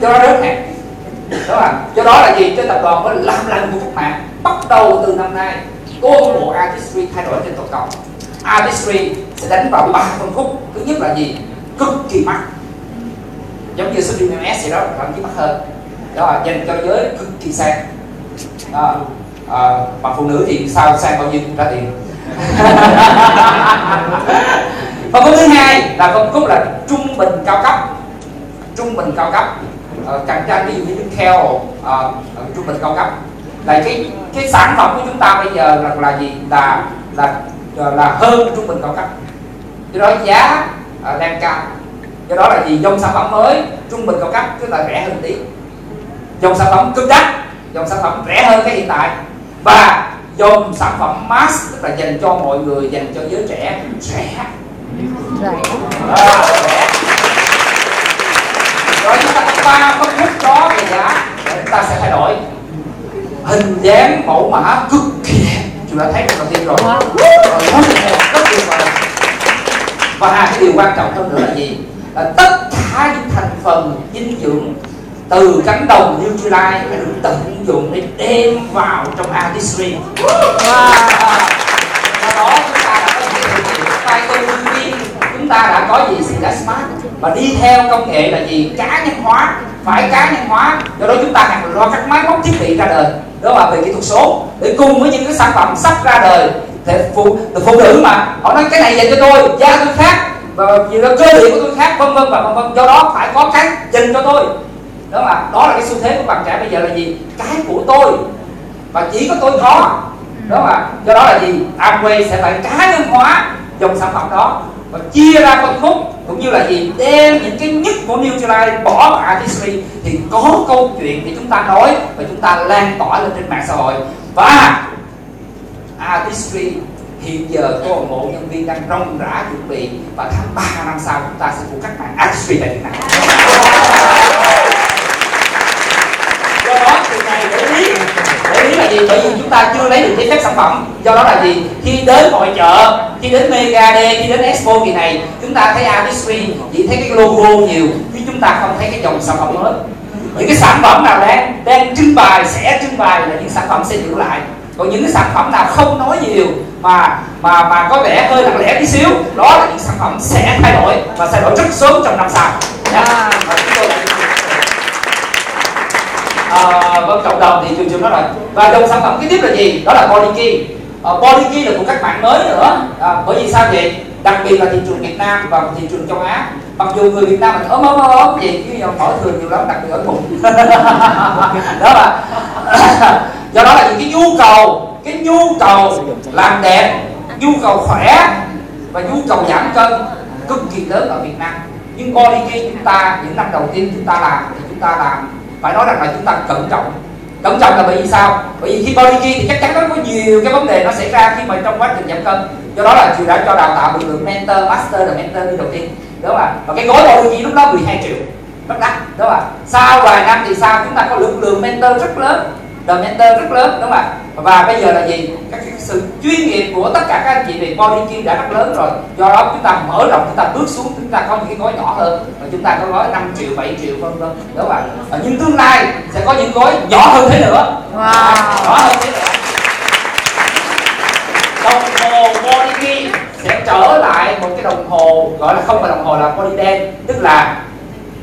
Do đó rất hẹp đúng không do đó là gì? Cho tập đoàn mới làm lành một cuộc mạng. Bắt đầu từ năm nay toàn bộ artistry thay đổi trên toàn cầu. Artistry sẽ đánh vào ba phân khúc. Thứ nhất là gì? Cực kỳ mắc. Giống như Supreme MS gì đó, thậm chí mắc hơn đó là dành cho giới cực kỳ sang. Đó. À, mà phụ nữ thì sao sang bao nhiêu cũng trả tiền. Phân khúc thứ hai là phân khúc là trung bình cao cấp. Trung bình cao cấp. Uh, cạnh tranh ví dụ như Keo uh, uh, trung bình cao cấp. Là cái cái sản phẩm của chúng ta bây giờ là là gì? Là là là hơn trung bình cao cấp. Do đó giá uh, đang cao. Do đó là gì dòng sản phẩm mới trung bình cao cấp tức là rẻ hơn tí dòng sản phẩm cực đắt dòng sản phẩm rẻ hơn cái hiện tại. Và dòng sản phẩm mass tức là dành cho mọi người dành cho giới trẻ rẻ. Rẻ. À, rẻ. Rồi chúng ta có ba phân khúc đó về giá để chúng ta sẽ thay đổi. Hình dáng mẫu mã cực kỳ đẹp. Chúng ta thấy được đầu tiên rồi. Rồi rất tuyệt vời. Và cái điều quan trọng hơn nữa là gì? Là tất cả những thành phần dinh dưỡng từ cánh đồng như tương lai phải được tận dụng để đem vào trong artistry wow. do đó chúng ta đã có những cái viên. Chúng ta đã có gì sự smart. Và đi theo công nghệ là gì? Cá nhân hóa. Phải cá nhân hóa. Do đó chúng ta cần lo các máy móc thiết bị ra đời. Đó là về kỹ thuật số. Để cùng với những cái sản phẩm sắp ra đời. Thì phụ phụ nữ mà. Họ nói, cái này dành cho tôi. Da tôi khác. Và vì cơ địa của tôi khác, vân vân và vân vân. Do đó phải có cái dành cho tôi đó là đó là cái xu thế của bạn trẻ bây giờ là gì? Cái của tôi. Và chỉ có tôi có. Đó là do đó là gì? Amway sẽ phải cá nhân hóa dòng sản phẩm đó và chia ra phân khúc, cũng như là gì? Đem những cái nhất của New Zealand bỏ vào artistry thì có câu chuyện để chúng ta nói và chúng ta lan tỏa lên trên mạng xã hội. Và artistry hiện giờ có một bộ nhân viên đang rong rã chuẩn bị và tháng 3 năm sau chúng ta sẽ phụ các bạn artistry tại Việt Nam do đó từ này để ý lý là gì? Bởi vì chúng ta chưa lấy được giấy phép sản phẩm. Do đó là gì? Khi đến hội chợ, khi đến mega d khi đến expo kỳ này, chúng ta thấy artistry chỉ thấy cái logo nhiều, chứ chúng ta không thấy cái dòng sản phẩm mới những cái sản phẩm nào đang đang trưng bày, sẽ trưng bày là những sản phẩm sẽ giữ lại. Còn những cái sản phẩm nào không nói nhiều, mà mà mà có vẻ hơi lặng lẽ tí xíu, đó là những sản phẩm sẽ thay đổi và thay đổi rất sớm trong năm sau. Yeah à, vâng cộng đồng thì trường trường nói rồi và dòng sản phẩm kế tiếp là gì? Đó là body key. Uh, body key là của các bạn mới nữa. À, bởi vì sao vậy? Đặc biệt là thị trường Việt Nam và thị trường châu Á. Mặc dù người Việt Nam mình ốm ốm ốm gì chứ mỗi thường nhiều lắm đặc biệt ở bụng. Đó là do đó là những cái nhu cầu cái nhu cầu làm đẹp nhu cầu khỏe và nhu cầu giảm cân cực kỳ lớn ở Việt Nam. Nhưng body key chúng ta những năm đầu tiên chúng ta làm thì chúng ta làm phải nói rằng là chúng ta cẩn trọng. Cẩn trọng là bởi vì sao? Bởi vì khi body thì chắc chắn nó có nhiều cái vấn đề nó xảy ra khi mà trong quá trình giảm cân. Do đó là chị đã cho đào tạo lực lượng mentor, master là mentor đi đầu tiên. Đúng không ạ? Và cái gói body lúc đó 12 triệu. Rất đắt. Đúng không ạ? Sau vài năm thì sao? Chúng ta có lượng lượng mentor rất lớn mentor rất lớn đúng không ạ? Và bây giờ là gì? Các sự chuyên nghiệp của tất cả các anh chị về body key đã rất lớn rồi. Do đó chúng ta mở rộng chúng ta bước xuống chúng ta có những cái gói nhỏ hơn và chúng ta có gói 5 triệu 7 triệu vân vân đúng không ạ? Nhưng tương lai sẽ có những gói nhỏ hơn thế nữa. Wow. nhỏ hơn thế nữa. Đồng hồ body key sẽ trở lại một cái đồng hồ gọi là không phải đồng hồ là body đen tức là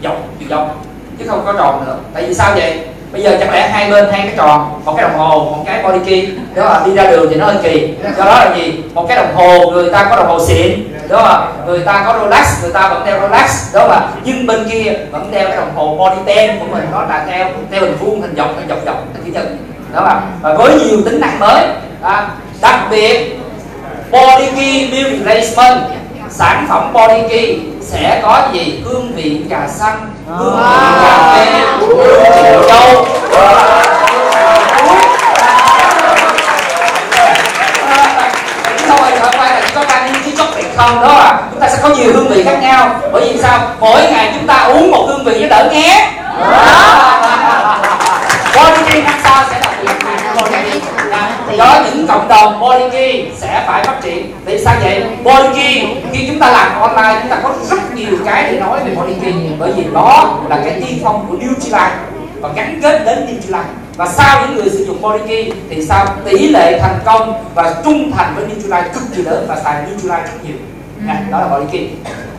dọc dọc chứ không có tròn nữa. Tại vì sao vậy bây giờ chẳng lẽ hai bên hai cái tròn một cái đồng hồ một cái body key đó là đi ra đường thì nó hơi kỳ. Do đó là gì? Một cái đồng hồ người ta có đồng hồ xịn đó là người ta có Rolex người ta vẫn đeo Rolex đó là nhưng bên kia vẫn đeo cái đồng hồ body ten của mình nó là theo theo hình vuông hình dọc hình dọc dọc hình chữ nhật đó là và với nhiều tính năng mới à, đặc biệt body key build replacement sản phẩm body key sẽ có gì? Hương vị trà xanh hương vị cà phê hương vị châu Sao rồi ở quay là chỉ có vanilla với chocolate không đó à chúng ta sẽ có nhiều hương vị khác nhau bởi vì sao mỗi ngày chúng ta uống một hương vị với đỡ nhé body key năm sau có những cộng đồng key sẽ phải phát triển. Vì sao vậy? Key khi chúng ta làm online chúng ta có rất nhiều cái để nói về key bởi vì đó là cái tiên phong của Nutrilite và gắn kết đến Nutrilite và sau những người sử dụng key thì sao? Tỷ lệ thành công và trung thành với Nutrilite cực kỳ lớn và xài Nutrilite rất nhiều. Nha đó là key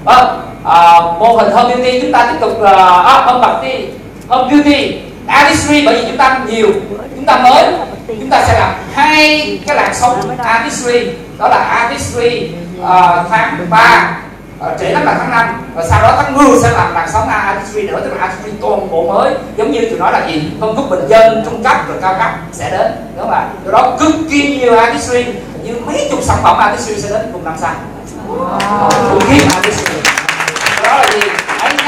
vâng à, mô hình home beauty chúng ta tiếp tục là à, home beauty home beauty artistry bởi vì chúng ta nhiều chúng ta mới chúng ta sẽ làm hai cái làn sóng artistry. Đó là artistry uh, tháng 3 uh, trễ lắm là tháng 5 và sau đó tháng 10 sẽ làm làn sóng artistry nữa tức là artistry toàn bộ mới. Giống như tụi nói là gì? Phân khúc bình dân trung cấp rồi cao cấp sẽ đến. Đúng không ạ? Do đó cực kỳ nhiều artistry như mấy chục sản phẩm artistry sẽ đến cùng năm sau. Khủng khiếp artistry. Đó là gì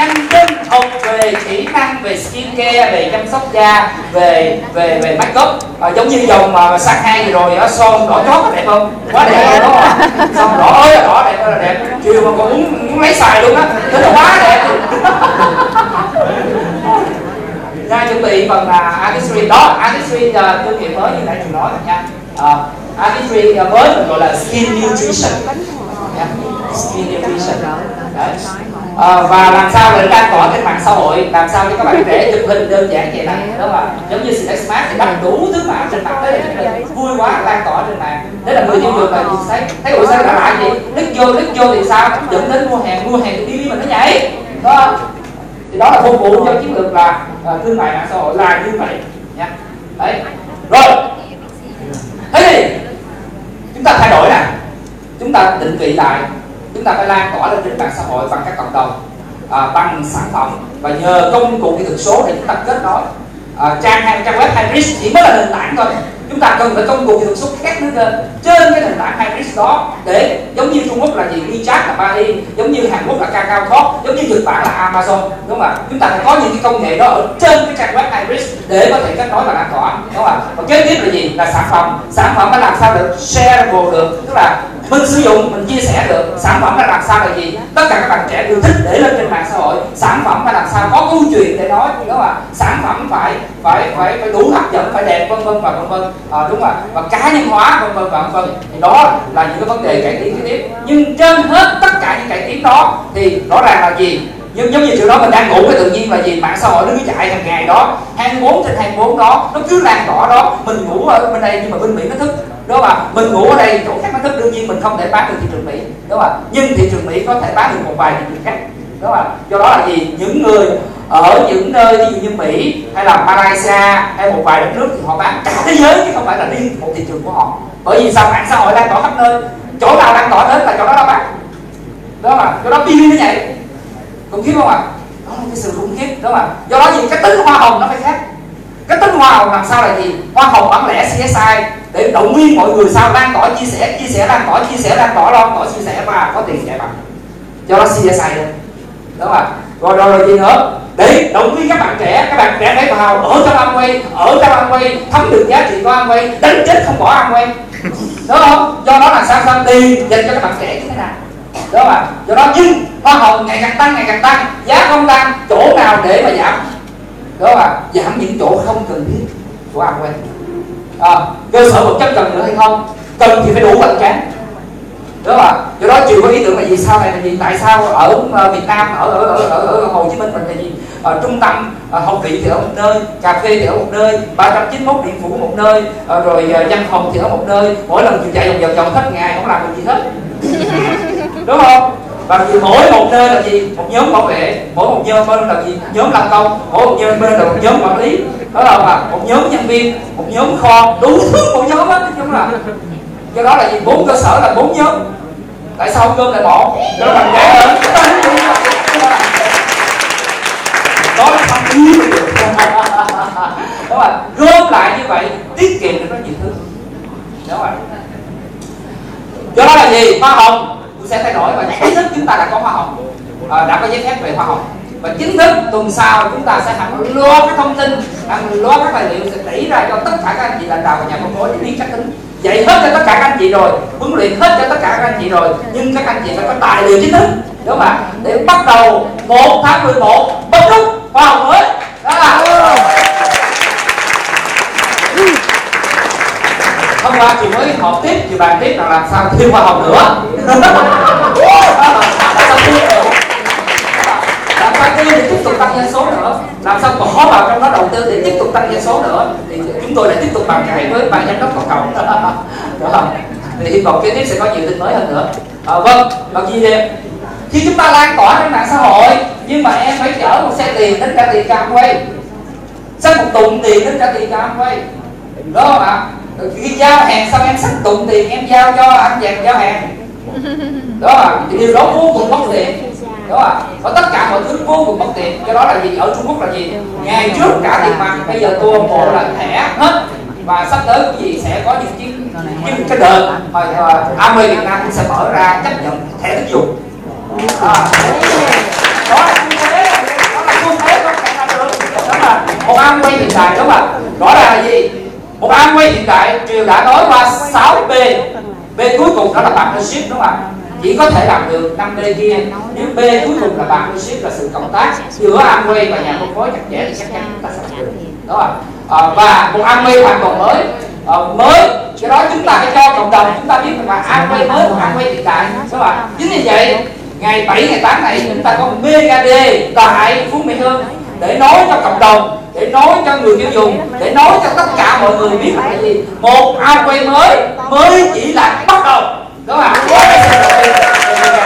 anh nhanh chân về kỹ năng về skin care về chăm sóc da về về về make up à, giống như dòng mà sáng hai rồi đó son đỏ chót có đẹp không? Quá đẹp đúng không son đỏ ơi là đỏ đẹp ơi là đẹp. Chiều mà còn muốn muốn lấy xài luôn á. Thế là quá đẹp. Ra chuẩn bị phần là artistry. Đó artistry là thương hiệu mới như nãy từng nói rồi nha. Ờ, à, artistry mới gọi là skin nutrition. Yeah. skin nutrition. Đấy. À, và làm sao để lan tỏa trên mạng xã hội làm sao cho các bạn trẻ chụp hình đơn giản vậy này đó là giống như Select Smart thì đăng đủ thứ mà trên mặt đấy là vui quá lan tỏa trên mạng. Đấy là người tiêu dùng là nhìn thấy thấy ủa sao lại gì click vô click vô thì sao? Dẫn đến mua hàng mua hàng đi mình nó nhảy. Đó. Thì đó là phục vụ cho chiến lược là uh, thương mại mạng xã hội là như vậy. Nha. Đấy. Rồi. Thế thì chúng ta thay đổi nè. Chúng ta định vị lại chúng ta phải lan tỏa lên trên mạng xã hội bằng các cộng đồng à, bằng sản phẩm. Và nhờ công cụ kỹ thuật số để chúng ta kết nối. À, trang hay trang web hybrid chỉ mới là nền tảng thôi. Chúng ta cần phải công cụ kỹ thuật số khác nữa lên trên cái nền tảng hybrid đó để giống như Trung Quốc là gì? WeChat là Bali giống như Hàn Quốc là Kakao Talk giống như Nhật Bản là Amazon. Đúng không ạ? Chúng ta phải có những cái công nghệ đó ở trên cái trang web hybrid để có thể kết nối và lan tỏa. Đúng không ạ? Và kế tiếp là gì? Là sản phẩm. Sản phẩm phải làm sao được share được? Tức là mình sử dụng mình chia sẻ được sản phẩm là làm sao là gì? Tất cả các bạn trẻ đều thích để lên trên mạng xã hội. Sản phẩm phải làm sao? Có câu chuyện để nói đúng không ạ? Sản phẩm phải phải phải phải đủ hấp dẫn phải đẹp vân vân và vân vân. À, đúng không ạ? Và cá nhân hóa vân vân và vân vân. Thì đó là những cái vấn đề cải tiến kế tiếp. Nhưng trên hết tất cả những cải tiến đó thì rõ ràng là gì? Nhưng giống như chỗ đó mình đang ngủ cái tự nhiên là gì? Mạng xã hội nó cứ chạy hàng ngày đó. 24 trên 24 đó nó cứ lan tỏa đó. Mình ngủ ở bên đây nhưng mà bên mỹ nó thức đúng không ạ mình ngủ ở đây chỗ khác nó thức đương nhiên mình không thể bán được thị trường mỹ. Đúng không ạ nhưng thị trường mỹ có thể bán được một vài thị trường khác. Đúng không ạ do đó là gì? Những người ở những nơi ví dụ như mỹ hay là malaysia hay một vài đất nước thì họ bán. Cả thế giới chứ không phải là riêng một thị trường của họ. Bởi vì sao? Mạng xã hội lan tỏa khắp nơi. Chỗ nào lan tỏa đến là chỗ đó nó bán. Đúng không ạ chỗ đó pin nó nhảy. Khủng khiếp không ạ? Đó là cái sự khủng khiếp. Đúng không ạ do đó gì? Cái tính hoa hồng nó phải khác. Cái tính hoa hồng làm sao là gì? Hoa hồng bán lẻ CSI để động viên mọi người sao lan tỏa chia sẻ chia sẻ lan tỏa, chia sẻ lan tỏa lan tỏa chia sẻ và có tiền chạy bằng. Cho nó CSI lên. Đúng không rồi rồi rồi gì nữa để động viên các bạn trẻ, các bạn trẻ phải vào ở trong Amway ở trong Amway thấm được giá trị của Amway đánh chết không bỏ Amway đúng không? Do đó là sao? Sao? Tiền dành cho các bạn trẻ như thế nào? Đúng không ạ? Do đó nhưng hoa hồng ngày càng tăng, ngày càng tăng, giá không tăng, chỗ nào để mà giảm? Đúng không ạ? Giảm những chỗ không cần thiết của Amway à, cơ sở vật chất cần nữa hay không? Cần thì phải đủ hoành tráng. Đúng không ạ? Do đó chiều có ý tưởng là gì sau này? Là gì tại sao ở uh, Việt Nam ở ở ở, ở, ở Hồ Chí Minh mình là gì? Ở trung tâm uh, học viện thì ở một nơi cà phê thì ở một nơi 391 điện phủ một nơi rồi văn phòng thì ở một nơi. Mỗi lần chiều chạy vòng vòng vòng hết ngày không làm được gì hết. Đúng không? Và vì mỗi một nơi là gì? Một nhóm bảo vệ mỗi một nhóm bên là gì? Nhóm làm công mỗi một nhóm bên là một nhóm quản lý đó là mà một nhóm nhân viên một nhóm kho đủ thứ một nhóm á chúng là. Do đó là gì bốn cơ sở là bốn nhóm. Tại sao cơm lại một đó là cái lớn. đó là thâm ý. Đó là gom lại như vậy tiết kiệm được rất nhiều thứ. Đúng rồi do đó là gì? Hoa hồng. Tôi sẽ thay đổi và chính thức chúng ta đã có hoa hồng. À, đã có giấy phép về hoa hồng và chính thức tuần sau chúng ta sẽ hẳn lo các thông tin, hẳn lo các tài liệu sẽ đẩy ra cho tất cả các anh chị lãnh đạo và nhà phân phối để viên chắc tính dạy hết cho tất cả các anh chị rồi, huấn luyện hết cho tất cả các anh chị rồi, nhưng các anh chị phải có tài liệu chính thức. Đúng không ạ? Để bắt đầu một tháng 11 bất lúc khoa học mới. Đó là hôm qua chị mới họp tiếp, chị bàn tiếp là làm sao thêm khoa học nữa. làm sao để tiếp tục tăng doanh số nữa. Làm sao bỏ vào trong đó đầu tư để tiếp tục tăng doanh số nữa? Thì chúng tôi đã tiếp tục bàn cãi với ban giám đốc cộng cộng đó không? Thì hy vọng kế tiếp sẽ có nhiều tin mới hơn nữa. À, vâng còn gì đẹp khi chúng ta lan tỏa trên mạng xã hội nhưng mà em phải chở một xe tiền đến trả tiền cam quay xách một tụng tiền đến trả tiền cam quay đó không ạ? Khi giao hàng xong em xách tụng tiền em giao cho anh chàng giao hàng. Đó là điều đó vô cùng bất tiện đó là và tất cả mọi thứ vô cùng bất tiện. Do đó là gì? Ở trung quốc là gì? Ngày trước trả tiền mặt bây giờ tô bộ là thẻ hết. Và sắp tới quý vị sẽ có những chiến những cái đợt. Mà uh, Amway Việt Nam cũng sẽ mở ra chấp nhận thẻ tín dụng. À, đó là xu thế. Đó là xu thế không thể nào được đó là một Amway hiện đại đúng không ạ? Ràng là gì? Một Amway hiện đại đều đã nói qua 6 B. B cuối cùng đó là partnership đúng không ạ chỉ có thể làm được 5 B kia. Nếu B cuối cùng là partnership là sự cộng tác giữa Amway và nhà phân phối chặt chẽ thì chắc chắn chúng ta sẽ được. Đó à, à, và một Amway hoàn toàn mới. À, mới cái đó chúng ta phải cho cộng đồng chúng ta biết rằng là Amway mới một Amway hiện đại đó là chính vì vậy ngày 7 ngày 8 này chúng ta có mega D tại Phú Mỹ Hương để nói cho cộng đồng để nói cho người tiêu dùng để nói cho tất cả mọi người biết là gì. Một Amway mới mới chỉ là bắt đầu. 老板